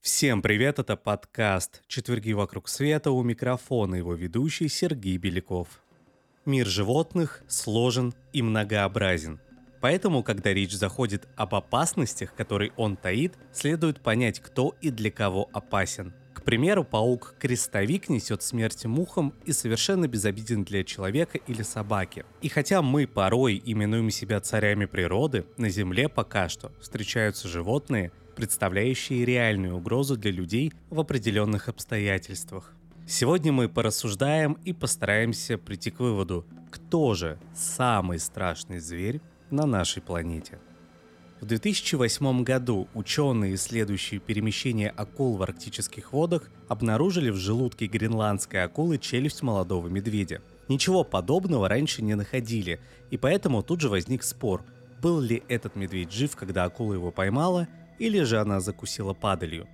Всем привет, это подкаст «Четверги вокруг света» у микрофона его ведущий Сергей Беляков. Мир животных сложен и многообразен. Поэтому, когда речь заходит об опасностях, которые он таит, следует понять, кто и для кого опасен. К примеру, паук-крестовик несет смерть мухам и совершенно безобиден для человека или собаки. И хотя мы порой именуем себя царями природы, на Земле пока что встречаются животные – представляющие реальную угрозу для людей в определенных обстоятельствах. Сегодня мы порассуждаем и постараемся прийти к выводу, кто же самый страшный зверь на нашей планете. В 2008 году ученые, исследующие перемещение акул в арктических водах, обнаружили в желудке гренландской акулы челюсть молодого медведя. Ничего подобного раньше не находили, и поэтому тут же возник спор, был ли этот медведь жив, когда акула его поймала, или же она закусила падалью.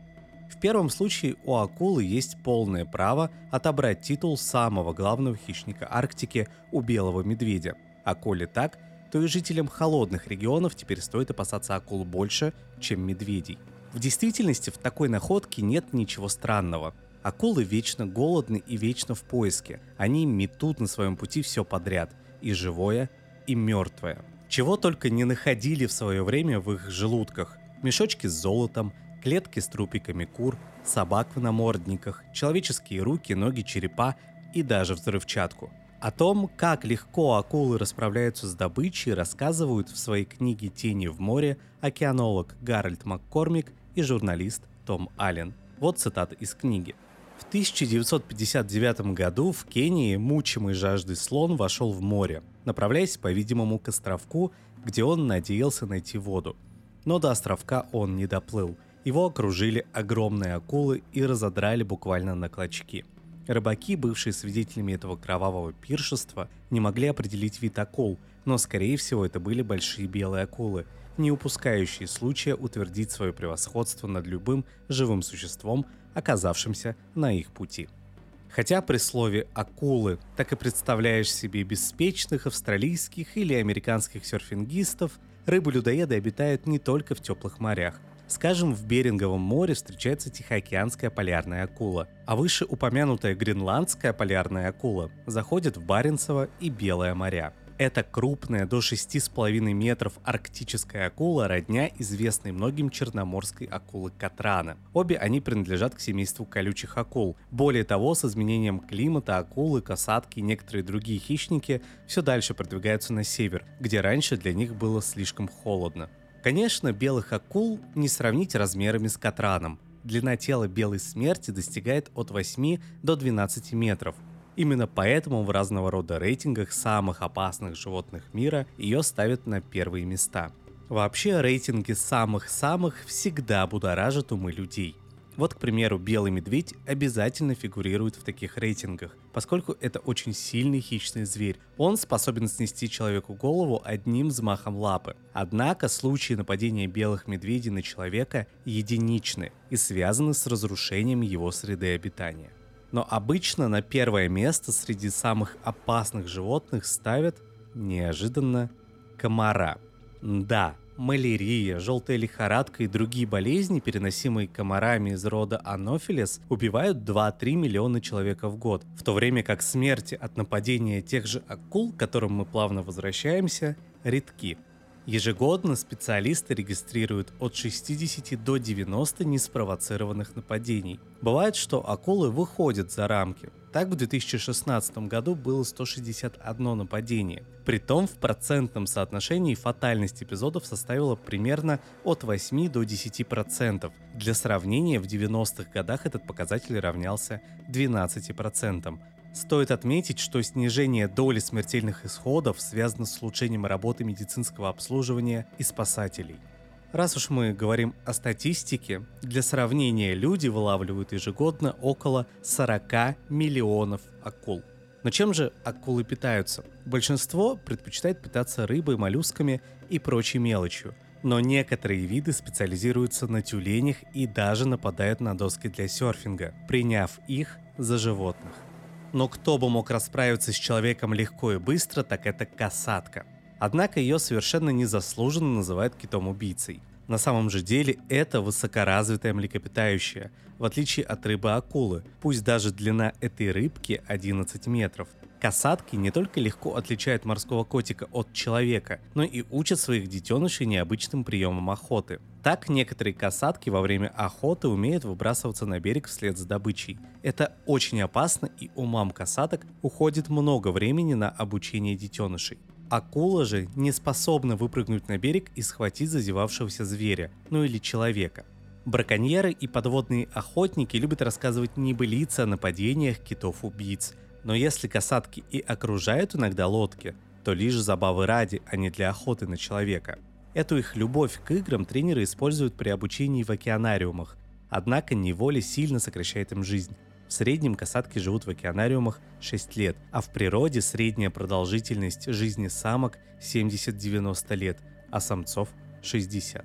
В первом случае у акулы есть полное право отобрать титул самого главного хищника Арктики у белого медведя. А коли так, то и жителям холодных регионов теперь стоит опасаться акул больше, чем медведей. В действительности в такой находке нет ничего странного. Акулы вечно голодны и вечно в поиске. Они метут на своем пути все подряд, и живое, и мертвое. Чего только не находили в свое время в их желудках мешочки с золотом, клетки с трупиками кур, собак в намордниках, человеческие руки, ноги, черепа и даже взрывчатку. О том, как легко акулы расправляются с добычей, рассказывают в своей книге «Тени в море» океанолог Гарольд Маккормик и журналист Том Аллен. Вот цитата из книги. В 1959 году в Кении мучимый жаждой слон вошел в море, направляясь, по-видимому, к островку, где он надеялся найти воду – но до островка он не доплыл. Его окружили огромные акулы и разодрали буквально на клочки. Рыбаки, бывшие свидетелями этого кровавого пиршества, не могли определить вид акул, но скорее всего это были большие белые акулы, не упускающие случая утвердить свое превосходство над любым живым существом, оказавшимся на их пути. Хотя при слове «акулы» так и представляешь себе беспечных австралийских или американских серфингистов, Рыбы-людоеды обитают не только в теплых морях. Скажем, в Беринговом море встречается Тихоокеанская полярная акула, а выше упомянутая Гренландская полярная акула заходит в Баренцево и Белое моря. Это крупная до 6,5 метров арктическая акула, родня известной многим черноморской акулы Катрана. Обе они принадлежат к семейству колючих акул. Более того, с изменением климата акулы, касатки и некоторые другие хищники все дальше продвигаются на север, где раньше для них было слишком холодно. Конечно, белых акул не сравнить размерами с Катраном. Длина тела белой смерти достигает от 8 до 12 метров, Именно поэтому в разного рода рейтингах самых опасных животных мира ее ставят на первые места. Вообще рейтинги самых-самых всегда будоражат умы людей. Вот, к примеру, белый медведь обязательно фигурирует в таких рейтингах, поскольку это очень сильный хищный зверь. Он способен снести человеку голову одним взмахом лапы. Однако случаи нападения белых медведей на человека единичны и связаны с разрушением его среды обитания. Но обычно на первое место среди самых опасных животных ставят неожиданно комара. Да, малярия, желтая лихорадка и другие болезни, переносимые комарами из рода Анофилес, убивают 2-3 миллиона человек в год, в то время как смерти от нападения тех же акул, к которым мы плавно возвращаемся, редки. Ежегодно специалисты регистрируют от 60 до 90 неспровоцированных нападений. Бывает, что акулы выходят за рамки. Так в 2016 году было 161 нападение. Притом в процентном соотношении фатальность эпизодов составила примерно от 8 до 10%. Для сравнения, в 90-х годах этот показатель равнялся 12%. Стоит отметить, что снижение доли смертельных исходов связано с улучшением работы медицинского обслуживания и спасателей. Раз уж мы говорим о статистике, для сравнения люди вылавливают ежегодно около 40 миллионов акул. Но чем же акулы питаются? Большинство предпочитает питаться рыбой, моллюсками и прочей мелочью. Но некоторые виды специализируются на тюленях и даже нападают на доски для серфинга, приняв их за животных. Но кто бы мог расправиться с человеком легко и быстро, так это касатка. Однако ее совершенно незаслуженно называют китом-убийцей. На самом же деле это высокоразвитое млекопитающее, в отличие от рыбы-акулы, пусть даже длина этой рыбки 11 метров. Касатки не только легко отличают морского котика от человека, но и учат своих детенышей необычным приемам охоты. Так некоторые касатки во время охоты умеют выбрасываться на берег вслед за добычей. Это очень опасно и у мам касаток уходит много времени на обучение детенышей. Акула же не способна выпрыгнуть на берег и схватить зазевавшегося зверя, ну или человека. Браконьеры и подводные охотники любят рассказывать небылицы о нападениях китов-убийц. Но если касатки и окружают иногда лодки, то лишь забавы ради, а не для охоты на человека. Эту их любовь к играм тренеры используют при обучении в океанариумах, однако неволя сильно сокращает им жизнь. В среднем касатки живут в океанариумах 6 лет, а в природе средняя продолжительность жизни самок 70-90 лет, а самцов 60.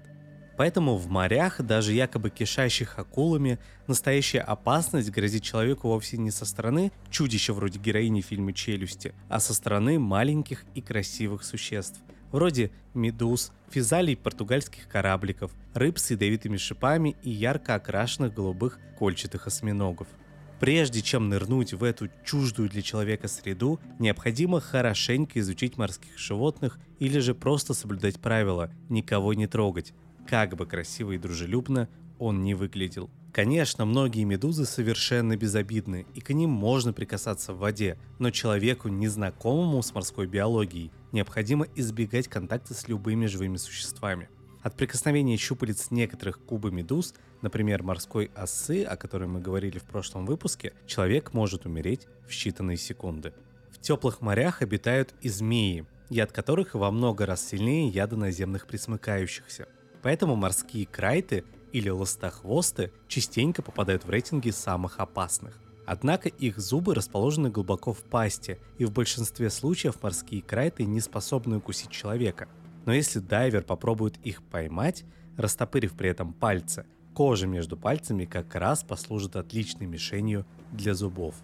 Поэтому в морях, даже якобы кишащих акулами, настоящая опасность грозит человеку вовсе не со стороны чудища вроде героини фильма «Челюсти», а со стороны маленьких и красивых существ, вроде медуз, физалий португальских корабликов, рыб с ядовитыми шипами и ярко окрашенных голубых кольчатых осьминогов – Прежде чем нырнуть в эту чуждую для человека среду, необходимо хорошенько изучить морских животных или же просто соблюдать правила «никого не трогать», как бы красиво и дружелюбно он не выглядел. Конечно, многие медузы совершенно безобидны, и к ним можно прикасаться в воде, но человеку, незнакомому с морской биологией, необходимо избегать контакта с любыми живыми существами. От прикосновения щупалец некоторых кубомедуз, например, морской осы, о которой мы говорили в прошлом выпуске, человек может умереть в считанные секунды. В теплых морях обитают и змеи, яд которых во много раз сильнее яда наземных присмыкающихся. Поэтому морские крайты или ластохвосты частенько попадают в рейтинги самых опасных. Однако их зубы расположены глубоко в пасти, и в большинстве случаев морские крайты не способны укусить человека – но если дайвер попробует их поймать, растопырив при этом пальцы, кожа между пальцами как раз послужит отличной мишенью для зубов.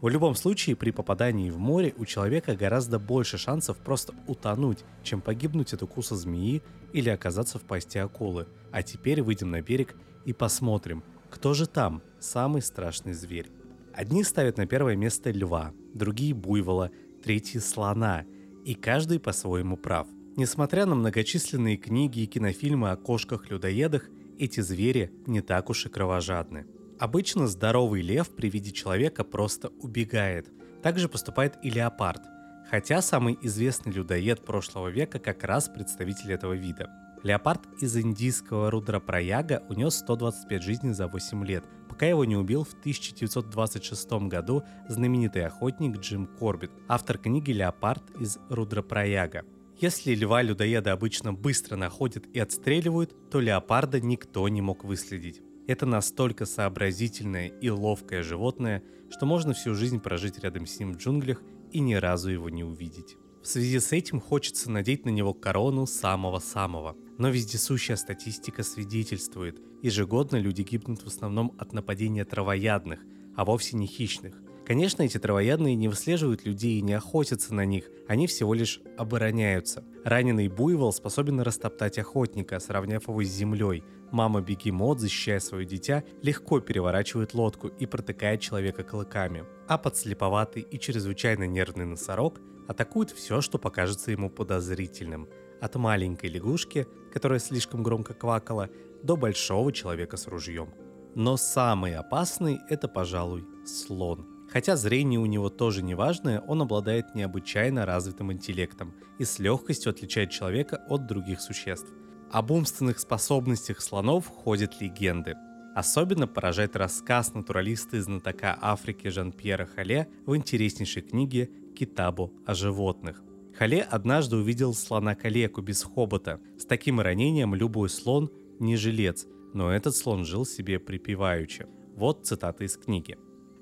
В любом случае, при попадании в море у человека гораздо больше шансов просто утонуть, чем погибнуть от укуса змеи или оказаться в пасти акулы. А теперь выйдем на берег и посмотрим, кто же там самый страшный зверь. Одни ставят на первое место льва, другие буйвола, третьи слона, и каждый по-своему прав. Несмотря на многочисленные книги и кинофильмы о кошках-людоедах, эти звери не так уж и кровожадны. Обычно здоровый лев при виде человека просто убегает. Также поступает и леопард, хотя самый известный людоед прошлого века как раз представитель этого вида. Леопард из индийского Рудрапраяга унес 125 жизней за 8 лет, пока его не убил в 1926 году знаменитый охотник Джим Корбит, автор книги «Леопард из Рудрапраяга». Если льва-людоеда обычно быстро находят и отстреливают, то леопарда никто не мог выследить. Это настолько сообразительное и ловкое животное, что можно всю жизнь прожить рядом с ним в джунглях и ни разу его не увидеть. В связи с этим хочется надеть на него корону самого-самого. Но вездесущая статистика свидетельствует, ежегодно люди гибнут в основном от нападения травоядных, а вовсе не хищных. Конечно, эти травоядные не выслеживают людей и не охотятся на них, они всего лишь обороняются. Раненый буйвол способен растоптать охотника, сравняв его с землей. Мама бегемот, защищая свое дитя, легко переворачивает лодку и протыкает человека клыками. А подслеповатый и чрезвычайно нервный носорог атакует все, что покажется ему подозрительным. От маленькой лягушки, которая слишком громко квакала, до большого человека с ружьем. Но самый опасный – это, пожалуй, слон – Хотя зрение у него тоже неважное, он обладает необычайно развитым интеллектом и с легкостью отличает человека от других существ. Об умственных способностях слонов ходят легенды. Особенно поражает рассказ натуралиста и знатока Африки Жан-Пьера Хале в интереснейшей книге «Китабу о животных». Хале однажды увидел слона-калеку без хобота. С таким ранением любой слон не жилец, но этот слон жил себе припеваючи. Вот цитата из книги.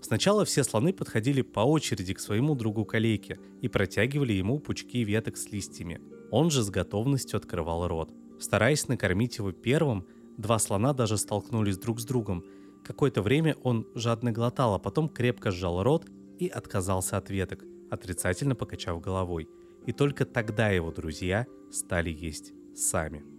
Сначала все слоны подходили по очереди к своему другу калейке и протягивали ему пучки веток с листьями. Он же с готовностью открывал рот. Стараясь накормить его первым, два слона даже столкнулись друг с другом. Какое-то время он жадно глотал, а потом крепко сжал рот и отказался от веток, отрицательно покачав головой. И только тогда его друзья стали есть сами.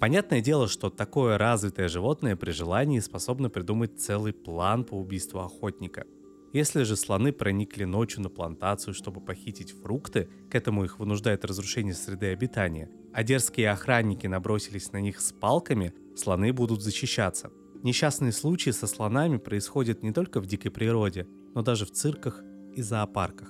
Понятное дело, что такое развитое животное при желании способно придумать целый план по убийству охотника. Если же слоны проникли ночью на плантацию, чтобы похитить фрукты, к этому их вынуждает разрушение среды обитания, а дерзкие охранники набросились на них с палками, слоны будут защищаться. Несчастные случаи со слонами происходят не только в дикой природе, но даже в цирках и зоопарках.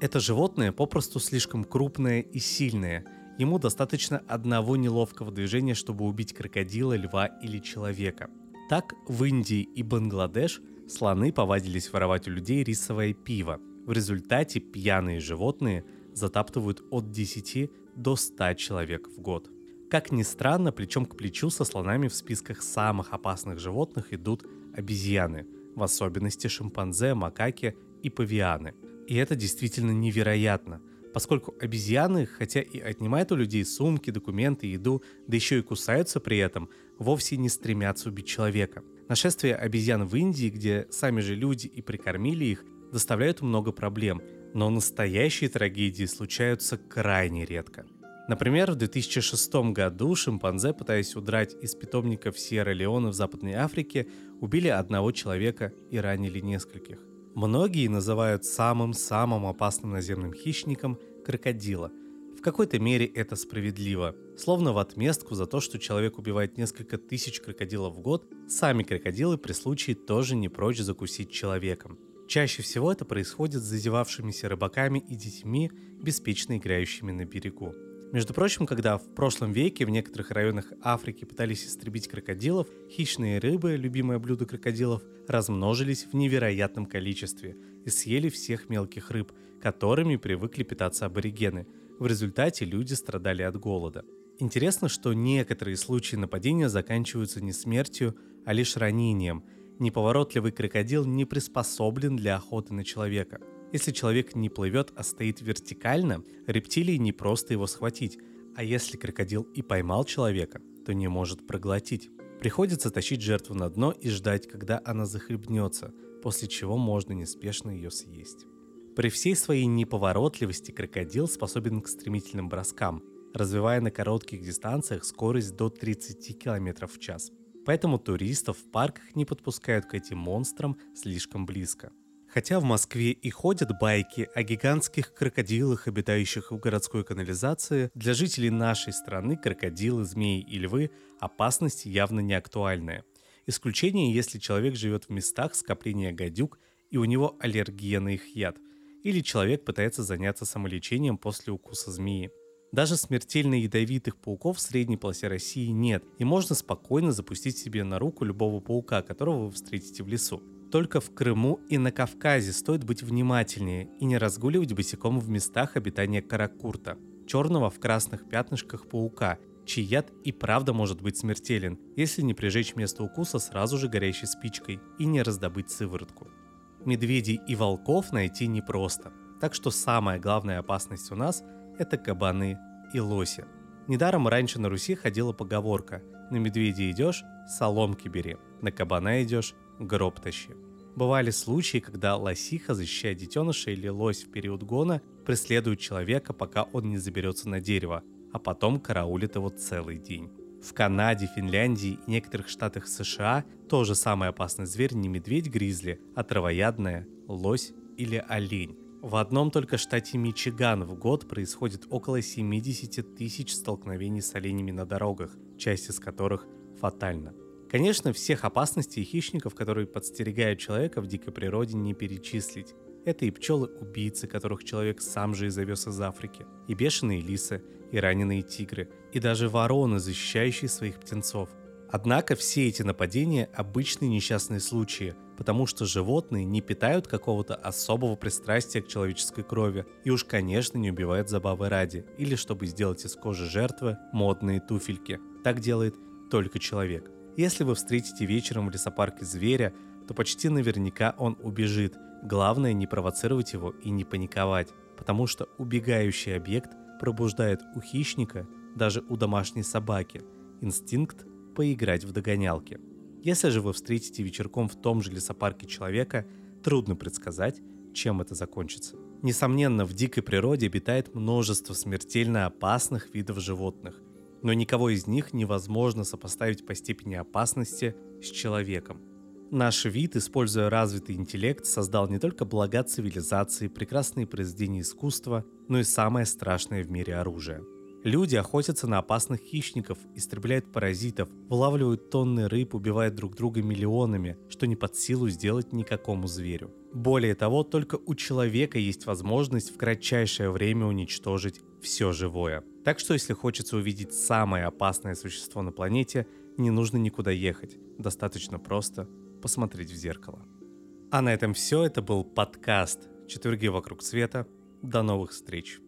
Это животное попросту слишком крупное и сильное – Ему достаточно одного неловкого движения, чтобы убить крокодила, льва или человека. Так в Индии и Бангладеш слоны повадились воровать у людей рисовое пиво. В результате пьяные животные затаптывают от 10 до 100 человек в год. Как ни странно, плечом к плечу со слонами в списках самых опасных животных идут обезьяны, в особенности шимпанзе, макаки и павианы. И это действительно невероятно – поскольку обезьяны, хотя и отнимают у людей сумки, документы, еду, да еще и кусаются при этом, вовсе не стремятся убить человека. Нашествие обезьян в Индии, где сами же люди и прикормили их, доставляют много проблем, но настоящие трагедии случаются крайне редко. Например, в 2006 году шимпанзе, пытаясь удрать из питомников Сьерра-Леоне в Западной Африке, убили одного человека и ранили нескольких. Многие называют самым-самым опасным наземным хищником крокодила. В какой-то мере это справедливо. Словно в отместку за то, что человек убивает несколько тысяч крокодилов в год, сами крокодилы при случае тоже не прочь закусить человеком. Чаще всего это происходит с зазевавшимися рыбаками и детьми, беспечно играющими на берегу. Между прочим, когда в прошлом веке в некоторых районах Африки пытались истребить крокодилов, хищные рыбы, любимое блюдо крокодилов, размножились в невероятном количестве и съели всех мелких рыб, которыми привыкли питаться аборигены. В результате люди страдали от голода. Интересно, что некоторые случаи нападения заканчиваются не смертью, а лишь ранением. Неповоротливый крокодил не приспособлен для охоты на человека – если человек не плывет, а стоит вертикально, рептилии не просто его схватить, а если крокодил и поймал человека, то не может проглотить. Приходится тащить жертву на дно и ждать, когда она захлебнется, после чего можно неспешно ее съесть. При всей своей неповоротливости крокодил способен к стремительным броскам, развивая на коротких дистанциях скорость до 30 км в час. Поэтому туристов в парках не подпускают к этим монстрам слишком близко – Хотя в Москве и ходят байки о гигантских крокодилах, обитающих в городской канализации, для жителей нашей страны крокодилы, змеи и львы опасность явно не актуальная. Исключение, если человек живет в местах скопления гадюк и у него аллергия на их яд, или человек пытается заняться самолечением после укуса змеи. Даже смертельно ядовитых пауков в средней полосе России нет, и можно спокойно запустить себе на руку любого паука, которого вы встретите в лесу. Только в Крыму и на Кавказе стоит быть внимательнее и не разгуливать босиком в местах обитания каракурта, черного в красных пятнышках паука, чей яд и правда может быть смертелен, если не прижечь место укуса сразу же горящей спичкой и не раздобыть сыворотку. Медведей и волков найти непросто, так что самая главная опасность у нас – это кабаны и лоси. Недаром раньше на Руси ходила поговорка «На медведя идешь – соломки бери, на кабана идешь гроб тащи. Бывали случаи, когда лосиха, защищая детеныша или лось в период гона, преследует человека, пока он не заберется на дерево, а потом караулит его целый день. В Канаде, Финляндии и некоторых штатах США тоже самый опасный зверь не медведь-гризли, а травоядная, лось или олень. В одном только штате Мичиган в год происходит около 70 тысяч столкновений с оленями на дорогах, часть из которых фатальна. Конечно, всех опасностей и хищников, которые подстерегают человека в дикой природе, не перечислить. Это и пчелы-убийцы, которых человек сам же и завез из Африки, и бешеные лисы, и раненые тигры, и даже вороны, защищающие своих птенцов. Однако все эти нападения – обычные несчастные случаи, потому что животные не питают какого-то особого пристрастия к человеческой крови и уж, конечно, не убивают забавы ради, или чтобы сделать из кожи жертвы модные туфельки. Так делает только человек – если вы встретите вечером в лесопарке зверя, то почти наверняка он убежит. Главное не провоцировать его и не паниковать, потому что убегающий объект пробуждает у хищника, даже у домашней собаки, инстинкт поиграть в догонялки. Если же вы встретите вечерком в том же лесопарке человека, трудно предсказать, чем это закончится. Несомненно, в дикой природе обитает множество смертельно опасных видов животных, но никого из них невозможно сопоставить по степени опасности с человеком. Наш вид, используя развитый интеллект, создал не только блага цивилизации, прекрасные произведения искусства, но и самое страшное в мире оружие. Люди охотятся на опасных хищников, истребляют паразитов, вылавливают тонны рыб, убивают друг друга миллионами, что не под силу сделать никакому зверю. Более того, только у человека есть возможность в кратчайшее время уничтожить все живое. Так что если хочется увидеть самое опасное существо на планете, не нужно никуда ехать. Достаточно просто посмотреть в зеркало. А на этом все. Это был подкаст «Четверги вокруг света». До новых встреч!